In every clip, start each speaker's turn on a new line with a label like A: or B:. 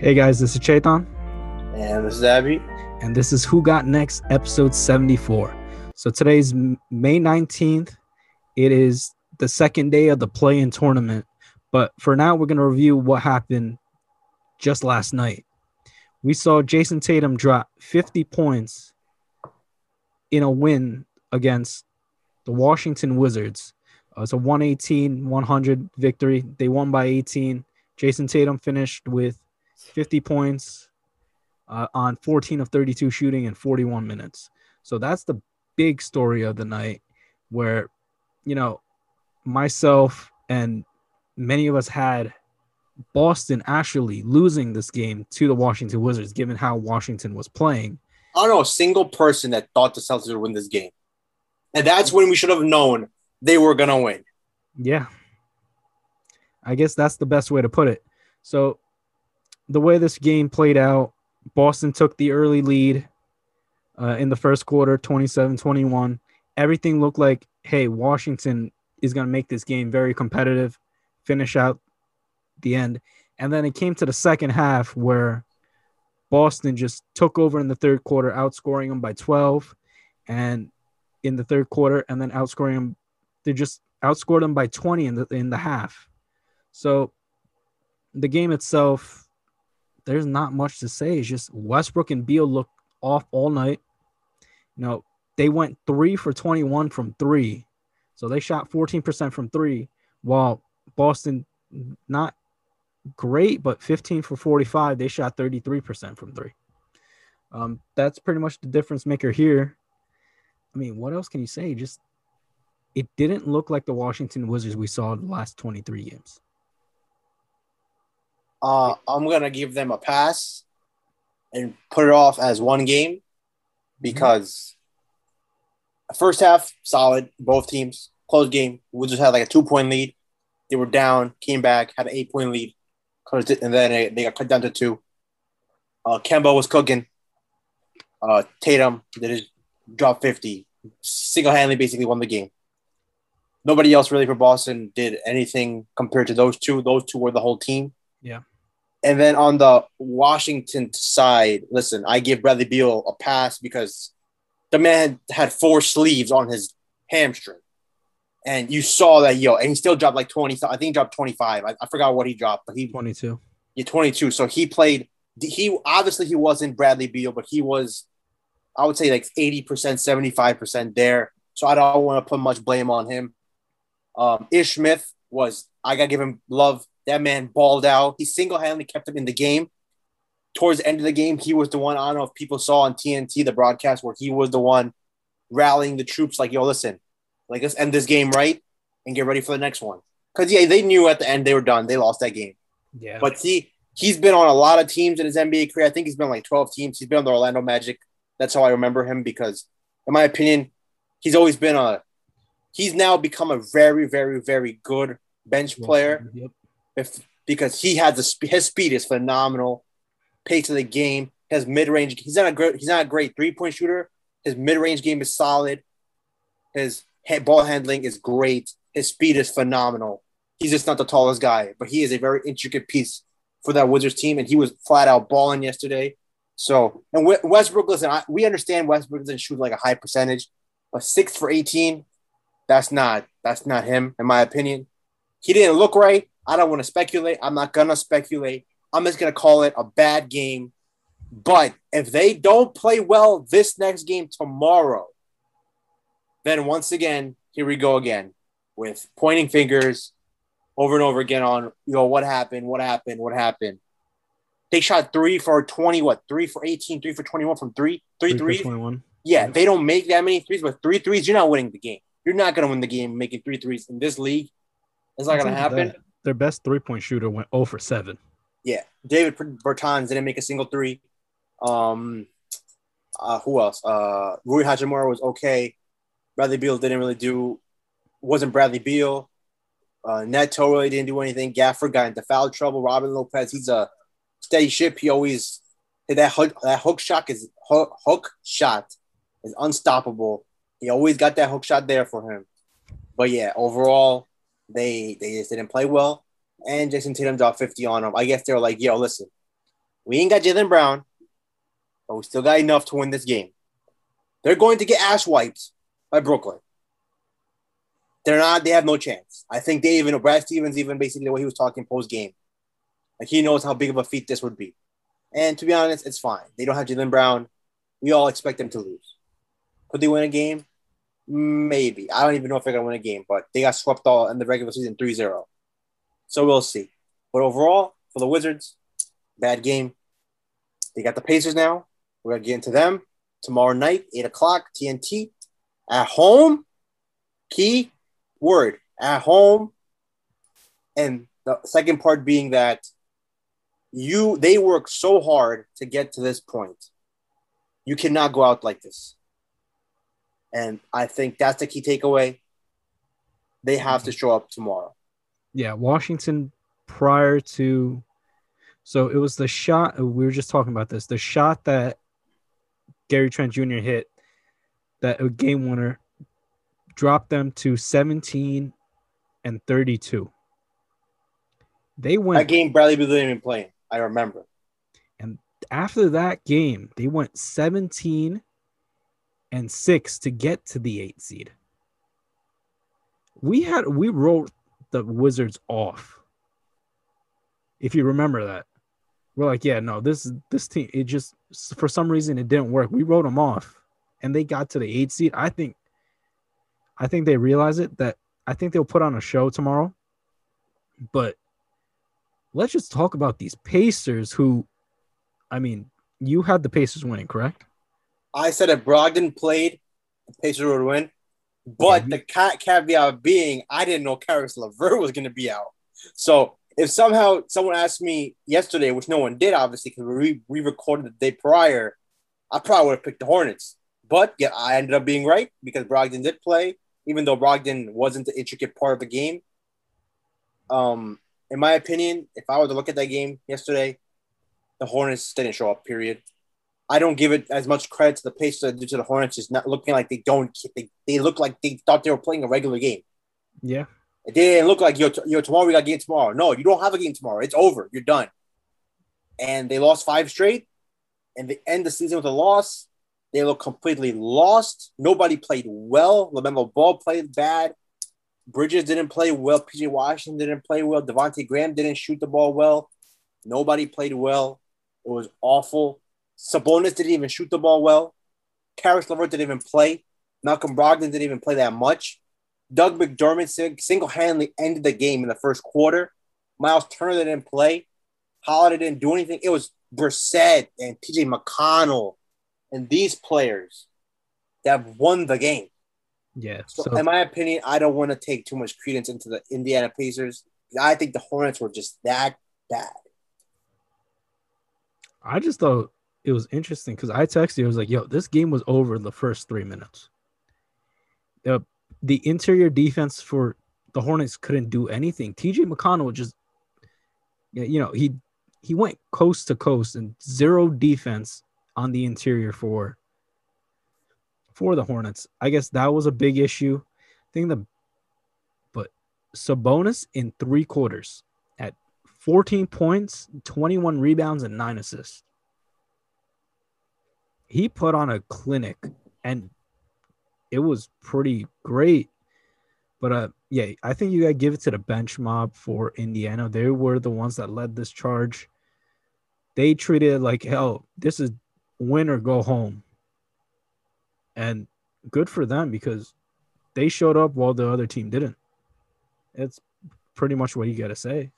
A: Hey guys, this is Chetan,
B: And this is Abhi.
A: and this is Who Got Next, episode 74. So today's May 19th. It is the second day of the play in tournament. But for now, we're going to review what happened just last night. We saw Jayson Tatum drop 50 points in a win against the Washington Wizards. Uh, it's a 118 100 victory. They won by 18. Jayson Tatum finished with 50 points uh, on 14 of 32 shooting in 41 minutes. So that's the big story of the night where, you know, myself and many of us had Boston actually losing this game to the Washington Wizards, given how Washington was playing.
B: I don't know a single person that thought the Celtics would win this game. And that's when we should have known they were going to win.
A: Yeah. I guess that's the best way to put it. So, the way this game played out, Boston took the early lead uh, in the first quarter, 27 21. Everything looked like, hey, Washington is going to make this game very competitive, finish out the end. And then it came to the second half where Boston just took over in the third quarter, outscoring them by 12. And in the third quarter, and then outscoring them, they just outscored them by 20 in the in the half. So the game itself, there's not much to say. It's just Westbrook and Beal looked off all night. You know, they went three for 21 from three. So they shot 14% from three, while Boston not great, but 15 for 45. They shot 33% from three. Um, that's pretty much the difference maker here. I mean, what else can you say? Just it didn't look like the Washington Wizards we saw the last 23 games.
B: Uh, I'm to give them a pass and put it off as one game because first half, solid, both teams, close game. We just had like a two point lead. They were down, came back, had an eight point lead, and then they, they got cut down to two. Uh, Kemba was cooking. Uh, Tatum did his drop 50, single handedly basically won the game. Nobody else really for Boston did anything compared to those two. Those two were the whole team.
A: Yeah.
B: And then on the Washington side, listen, I give Bradley Beal a pass because the man had four sleeves on his hamstring. And you saw that, yo, and he still dropped like 20. I think he dropped 25. I, I forgot what he dropped, but he
A: 22.
B: yeah, 22. So he played. He obviously he wasn't Bradley Beal, but he was, I would say like 80 percent, 75 percent there. So I don't want to put much blame on him. Um, Ish Smith was. I gotta give him love. That man balled out. He single handedly kept him in the game. Towards the end of the game, he was the one. I don't know if people saw on TNT the broadcast where he was the one rallying the troops. Like, yo, listen, like let's end this game right and get ready for the next one. Because yeah, they knew at the end they were done. They lost that game.
A: Yeah.
B: But see, he's been on a lot of teams in his NBA career. I think he's been on like 12 teams. He's been on the Orlando Magic. That's how I remember him because, in my opinion, he's always been a. He's now become a very, very, very good bench player.
A: Yep.
B: If because he has the his speed is phenomenal, pace of the game, his mid range. He's not a great. He's not a great three point shooter. His mid range game is solid. His head ball handling is great. His speed is phenomenal. He's just not the tallest guy, but he is a very intricate piece for that Wizards team, and he was flat out balling yesterday. So, and Westbrook, listen, I, we understand Westbrook doesn't shoot like a high percentage, but six for 18, that's not that's not him, in my opinion. He didn't look right. I don't want to speculate. I'm not gonna speculate. I'm just gonna call it a bad game. But if they don't play well this next game tomorrow, then once again, here we go again with pointing fingers over and over again on you know what happened, what happened, what happened. They shot three for 20, what three for 18, three for 21 from three, three
A: Three for 21.
B: Yeah, they don't make that many threes, but three threes, you're not winning the game. You're not gonna win the game making three threes in this league. It's not gonna happen.
A: that Their best three point shooter went 0 for 7.
B: Yeah, David Bertans didn't make a single three. Um, uh, who else? Uh, Rui Hachimura was okay. Bradley Beal didn't really do. Wasn't Bradley Beal. Uh, Neto really didn't do anything. Gafford got into foul trouble. Robin Lopez, he's a steady ship. He always that hook that hook shot is hook, hook shot is unstoppable. He always got that hook shot there for him. But yeah, overall, they they just didn't play well. And Jayson Tatum dropped 50 on them. I guess they were like, yo, listen, We ain't got Jaylen Brown, but we still got enough to win this game. They're going to get ass wiped by Brooklyn. They're not. They have no chance. I think they even Brad Stevens even basically way he was talking post game, like he knows how big of a feat this would be. And to be honest, it's fine. They don't have Jaylen Brown. We all expect them to lose. Could they win a game? Maybe. I don't even know if they're gonna win a game, but they got swept all in the regular season 3-0. So we'll see. But overall, for the Wizards, bad game. They got the Pacers now. We're gonna get into them tomorrow night, 8 o'clock, TNT. At home, key word at home. And the second part being that you they work so hard to get to this point. You cannot go out like this. And I think that's the key takeaway. They have to mm-hmm. show up tomorrow.
A: Yeah, Washington prior to so it was the shot uh, we were just talking about this. The shot that Gary Trent Jr. hit that a game winner dropped them to 17 and 32. They went
B: that game Bradley Beal didn't even play. I remember.
A: And after that game, they went 17 and 6 to get to the 8 seed. We had we wrote the Wizards off. If you remember that. We're like, yeah, no, this this team it just for some reason it didn't work. We wrote them off and they got to the 8 seed. I think I think they realize it that I think they'll put on a show tomorrow. But let's just talk about these Pacers who, I mean, you had the Pacers winning, correct?
B: I said if Brogdon played, the Pacers would win. But the caveat being, I didn't know Caris LeVert was going to be out. So if somehow someone asked me yesterday, which no one did, obviously, because we re recorded the day prior, I probably would have picked the Hornets. But yeah, I ended up being right because Brogdon did play, even though Brogdon wasn't the intricate part of the game. Um, in my opinion, if I were to look at that game yesterday, the Hornets didn't show up. Period. I don't give it as much credit to the Pacers due to the Hornets just not looking like they don't. They, they look like they thought they were playing a regular game.
A: Yeah.
B: It didn't look like yo, yo tomorrow we got a game tomorrow. No, you don't have a game tomorrow. It's over. You're done. And they lost five straight, and they end the season with a loss. They look completely lost. Nobody played well. LaMelo Ball played bad. Bridges didn't play well. PJ Washington didn't play well. Devonte' Graham didn't shoot the ball well. Nobody played well. It was awful. Sabonis didn't even shoot the ball well. Caris LeVert didn't even play. Malcolm Brogdon didn't even play that much. Doug McDermott single-handedly ended the game in the first quarter. Miles Turner didn't play. Holiday didn't do anything. It was Brissett and TJ McConnell and these players that won the game.
A: Yeah.
B: So, so, in my opinion, I don't want to take too much credence into the Indiana Pacers. I think the Hornets were just that bad.
A: I just thought it was interesting because I texted you. I was like, "Yo, this game was over in the first three minutes." The the interior defense for the Hornets couldn't do anything. T.J. McConnell just, you know, he he went coast to coast and zero defense on the interior for for the Hornets. I guess that was a big issue. I think the but Sabonis in three quarters at 14 points, 21 rebounds, and nine assists. He put on a clinic and it was pretty great. But uh yeah, I think you gotta give it to the bench mob for Indiana. They were the ones that led this charge. They treated it like hell, this is win or go home. And good for them because they showed up while the other team didn't. It's pretty much what you got to say.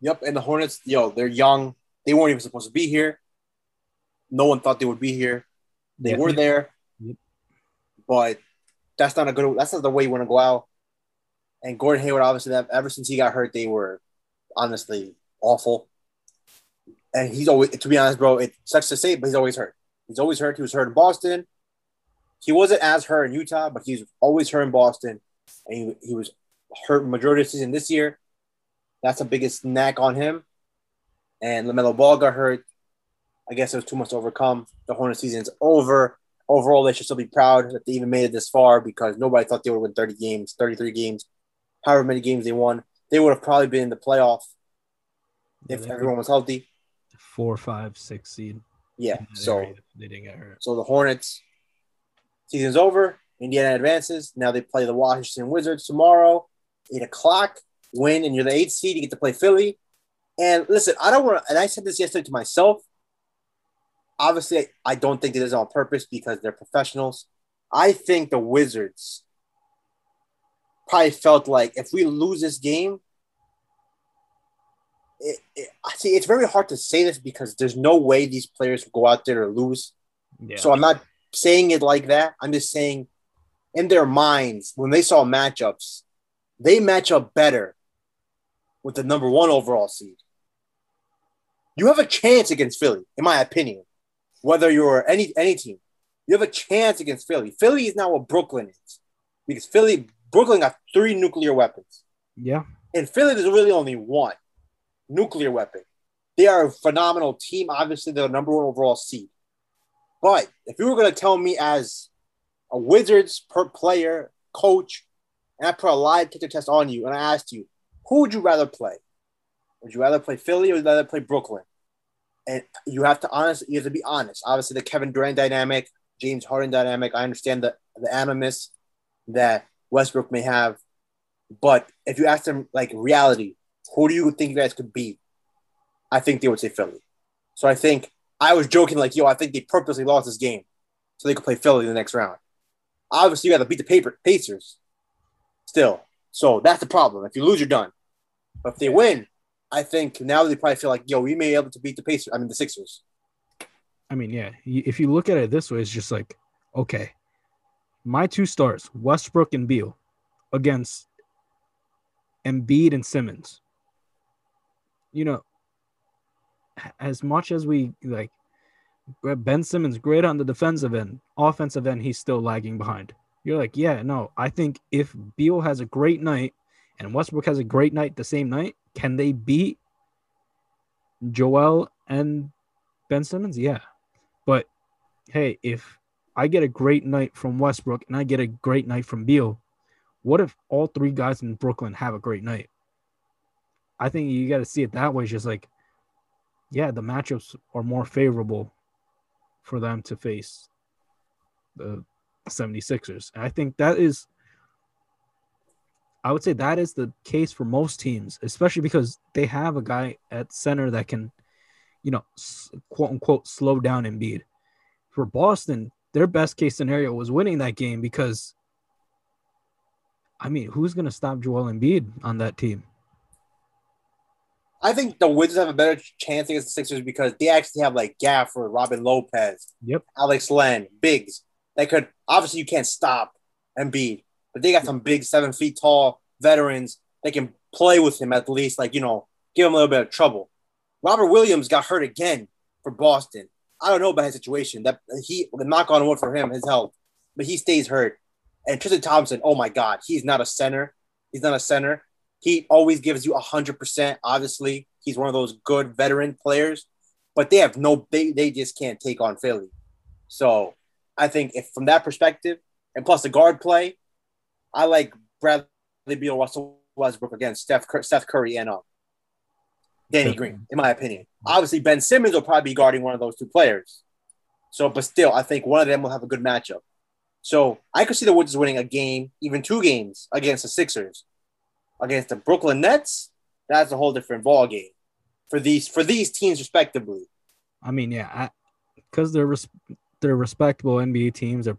B: Yep. And the Hornets, yo, they're young. They weren't even supposed to be here. No one thought they would be here. They yeah. were there. Yep. But that's not a good, that's not the way you want to go out. And Gordon Hayward, obviously, that ever since he got hurt, they were honestly awful. And he's always, to be honest, bro, it sucks to say, but he's always hurt. He's always hurt. He was hurt in Boston. He wasn't as hurt in Utah, but he's always hurt in Boston. And he, he was hurt majority of the season this year. That's the biggest knack on him. And LaMelo Ball got hurt. I guess it was too much to overcome. The Hornet season is over. Overall, they should still be proud that they even made it this far because nobody thought they would win 30 games, 33 games, however many games they won. They would have probably been in the playoff if
A: they
B: everyone was healthy.
A: four, five, six seed.
B: Yeah. So
A: area they didn't get hurt.
B: so the Hornets season's over. Indiana advances. Now they play the Washington Wizards tomorrow, eight o'clock. Win and you're the eighth seed. You get to play Philly. And listen, I don't want. to And I said this yesterday to myself. Obviously, I don't think it is on purpose because they're professionals. I think the Wizards probably felt like if we lose this game, it, it, I see. It's very hard to say this because there's no way these players go out there to lose.
A: Yeah.
B: So I'm not saying it like that. I'm just saying in their minds, when they saw matchups, they match up better with the number one overall seed. You have a chance against Philly, in my opinion. Whether you're any any team, you have a chance against Philly. Philly is not what Brooklyn is. Because Philly, Brooklyn got three nuclear weapons.
A: yeah.
B: and Philly, there's really only one nuclear weapon. They are a phenomenal team. Obviously, they're the number one overall seed. But if you were going to tell me as a Wizards per player, coach, and I put a live kicker test on you and I asked you, who would you rather play? Would you rather play Philly or would you rather play Brooklyn? And you have to honest, you have to be honest. Obviously, the Kevin Durant dynamic, James Harden dynamic. I understand the the animus that Westbrook may have, but if you ask them like reality, who do you think you guys could beat? I think they would say Philly. So I think I was joking like, yo, I think they purposely lost this game so they could play Philly in the next round. Obviously, you got to beat the paper Pacers still. So that's the problem. If you lose, you're done. But if they win, I think now they probably feel like, yo, we may be able to beat the Pacers. I mean, the Sixers.
A: I mean, yeah. If you look at it this way, it's just like, okay, my two stars, Westbrook and Beal, against Embiid and Simmons. You know, as much as we like Ben Simmons, great on the defensive end, offensive end, he's still lagging behind. You're like, yeah, no. I think if Beal has a great night and Westbrook has a great night the same night, can they beat Joel and Ben Simmons? Yeah. But hey, if I get a great night from Westbrook and I get a great night from Beal, what if all three guys in Brooklyn have a great night? I think you got to see it that way. It's just like, yeah, the matchups are more favorable for them to face the 76ers. And I think that is, I would say that is the case for most teams, especially because they have a guy at center that can, you know, quote unquote, slow down Embiid. For Boston, their best case scenario was winning that game because, I mean, who's going to stop Joel Embiid on that team?
B: I think the Wizards have a better chance against the Sixers because they actually have like Gafford, Robin Lopez,
A: Yep.
B: Alex Len, bigs. They could obviously you can't stop Embiid, but they got some big seven feet tall veterans that can play with him at least, like you know, give him a little bit of trouble. Robert Williams got hurt again for Boston. I don't know about his situation. That he the knock on wood for him, his health, but he stays hurt. And Tristan Thompson, oh my God, he's not a center. He's not a center. He always gives you hundred percent. Obviously, he's one of those good veteran players, but they have no. They they just can't take on Philly. So I think if from that perspective, and plus the guard play, I like Bradley Beal, Russell Westbrook against Steph Steph Curry and um, Danny Green, in my opinion. Obviously, Ben Simmons will probably be guarding one of those two players. So, but still, I think one of them will have a good matchup. So I could see the Wizards winning a game, even two games against the Sixers. Against the Brooklyn Nets, that's a whole different ball game for these for these teams respectively.
A: I mean, yeah, because they're res- they're respectable NBA teams. They're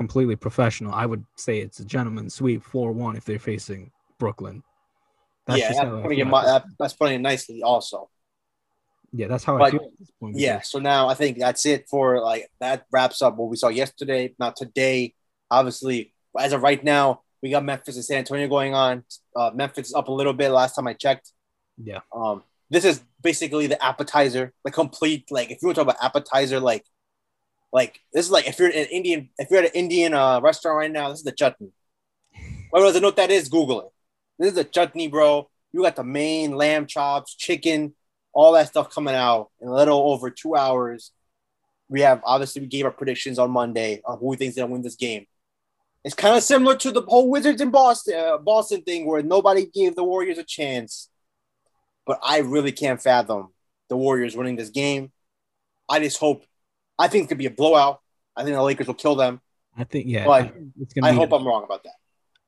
A: completely professional. I would say it's a gentleman's sweep four one if they're facing Brooklyn.
B: yeah, that's
A: how I
B: putting,
A: feel
B: it,
A: at
B: mi-
A: this-
B: that, that's putting it nicely. Also,
A: yeah, that's how I
B: but-
A: feel at this point.
B: yeah. So now I think that's it for like that wraps up what we saw yesterday. Not today, obviously. As of right now, we got Memphis and San Antonio going on. Uh, Memphis is up a little bit. Last time I checked.
A: yeah,
B: Um, this is basically the appetizer, the complete like if you want to talk about appetizer, like like this is like if you're an Indian, if you're at an Indian uh, restaurant right now, this is the chutney. Whoever doesn't know what that is, Google it. This is the chutney, bro. You got the main lamb chops, chicken, all that stuff coming out in a little over two hours. We have obviously we gave our predictions on Monday on who we think's gonna win this game. It's kind of similar to the whole Wizards in Boston, uh, Boston thing where nobody gave the Warriors a chance. but I really can't fathom the Warriors winning this game. I just hope. I think it could be a blowout. I think the Lakers will kill them.
A: I think yeah.
B: But
A: it's
B: I
A: be-
B: hope I'm wrong about that.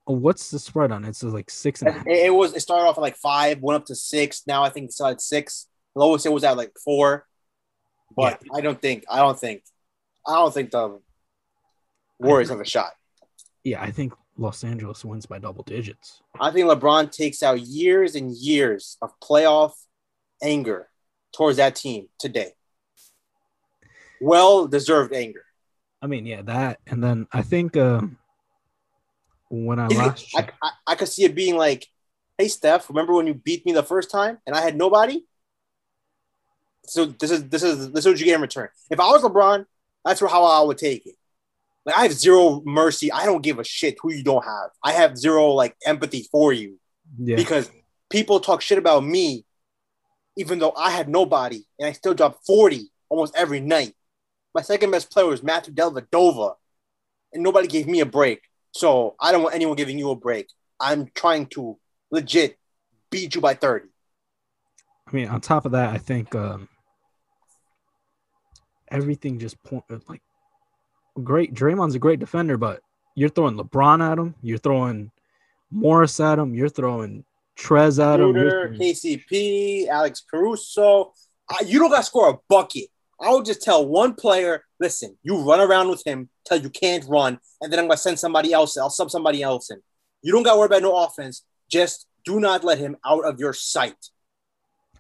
A: What's the spread on it? It's like six and a half.
B: It, it was. It started off at like five, went up to six. Now I think it's at six. The lowest it was at like four. But I don't think. I don't think. I don't think the Warriors have a shot.
A: Yeah, I think Los Angeles wins by double digits.
B: I think LeBron takes out years and years of playoff anger towards that team today. Well deserved anger.
A: I mean, yeah, that, and then I think um, when I last
B: I, I, I could see it being like, hey, Steph, remember when you beat me the first time and I had nobody? So this is this is this is what you get in return. If I was LeBron, that's how I would take it. Like I have zero mercy. I don't give a shit who you don't have. I have zero like empathy for you.
A: yeah,
B: because people talk shit about me, even though I had nobody, and I still dropped 40 almost every night. My second best player was Matthew Dellavedova, and nobody gave me a break. So I don't want anyone giving you a break. I'm trying to legit beat you by 30.
A: I mean, on top of that, I think um, everything just point like great. Draymond's a great defender, but you're throwing LeBron at him, you're throwing Morris at him, you're throwing Trez at him. you're
B: Shooter,
A: throwing-
B: KCP, Alex Caruso. I, you don't got to score a bucket. I will just tell one player, listen, you run around with him till you can't run, and then I'm going to send somebody else. I'll sub somebody else in. You don't got to worry about no offense. Just do not let him out of your sight.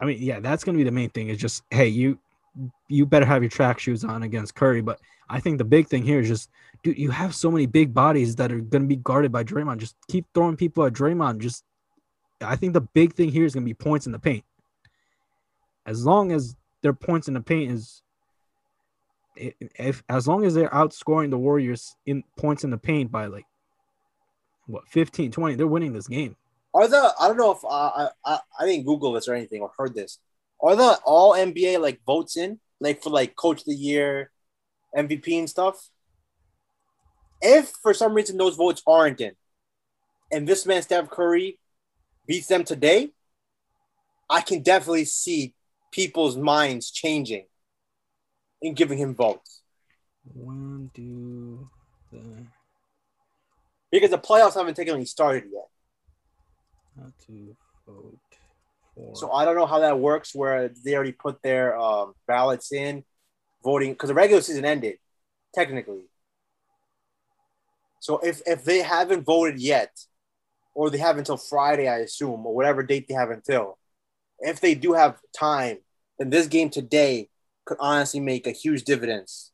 A: I mean, yeah, that's gonna be the main thing. Is just hey, you you better have your track shoes on against Curry. But I think the big thing here is just, dude, you have so many big bodies that are gonna be guarded by Draymond. Just keep throwing people at Draymond. Just, I think the big thing here is gonna be points in the paint. As long as their points in the paint is, if as long as they're outscoring the Warriors in points in the paint by like what 15, 20, they're winning this game.
B: Are the I don't know if uh, I, I I didn't Google this or anything or heard this. Are the all NBA like votes in like for like Coach of the Year, MVP and stuff? If for some reason those votes aren't in, and this man Steph Curry beats them today, I can definitely see people's minds changing and giving him votes
A: One, two, the
B: because the playoffs haven't technically started yet.
A: How to vote for.
B: So I don't know how that works where they already put their um, ballots in voting because the regular season ended technically. So if if they haven't voted yet, or they have until Friday, I assume, or whatever date they have until, if they do have time, then this game today could honestly make a huge dividends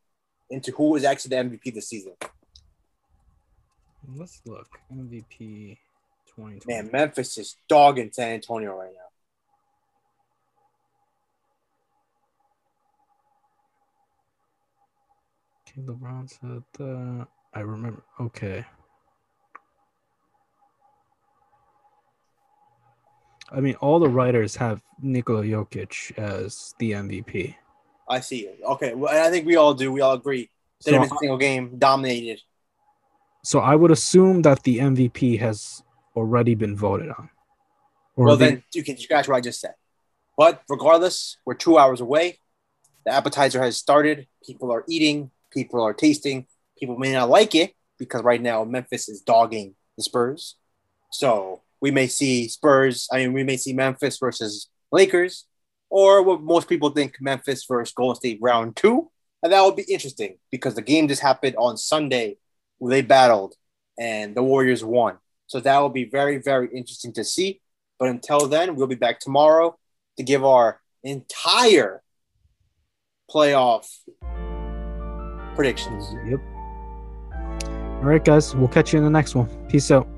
B: into who is actually the MVP this season.
A: Let's look. MVP 2020.
B: Man, Memphis is dogging San Antonio right now.
A: Okay, LeBron said that. I remember. Okay. I mean, all the writers have Nikola Jokic as the MVP.
B: I see it. Okay, well, I think we all do. We all agree. That
A: So,
B: every single game dominated.
A: so I would assume that the MVP has already been voted on.
B: Well,
A: the-
B: then you can scratch what I just said. But regardless, we're two hours away. The appetizer has started. People are eating. People are tasting. People may not like it because right now Memphis is dogging the Spurs. So we may see Spurs. I mean, we may see Memphis versus Lakers, or what most people think Memphis versus Golden State round two. And that would be interesting because the game just happened on Sunday where they battled and the Warriors won. So that will be very, very interesting to see. But until then, we'll be back tomorrow to give our entire playoff predictions.
A: Yep. All right, guys. We'll catch you in the next one. Peace out.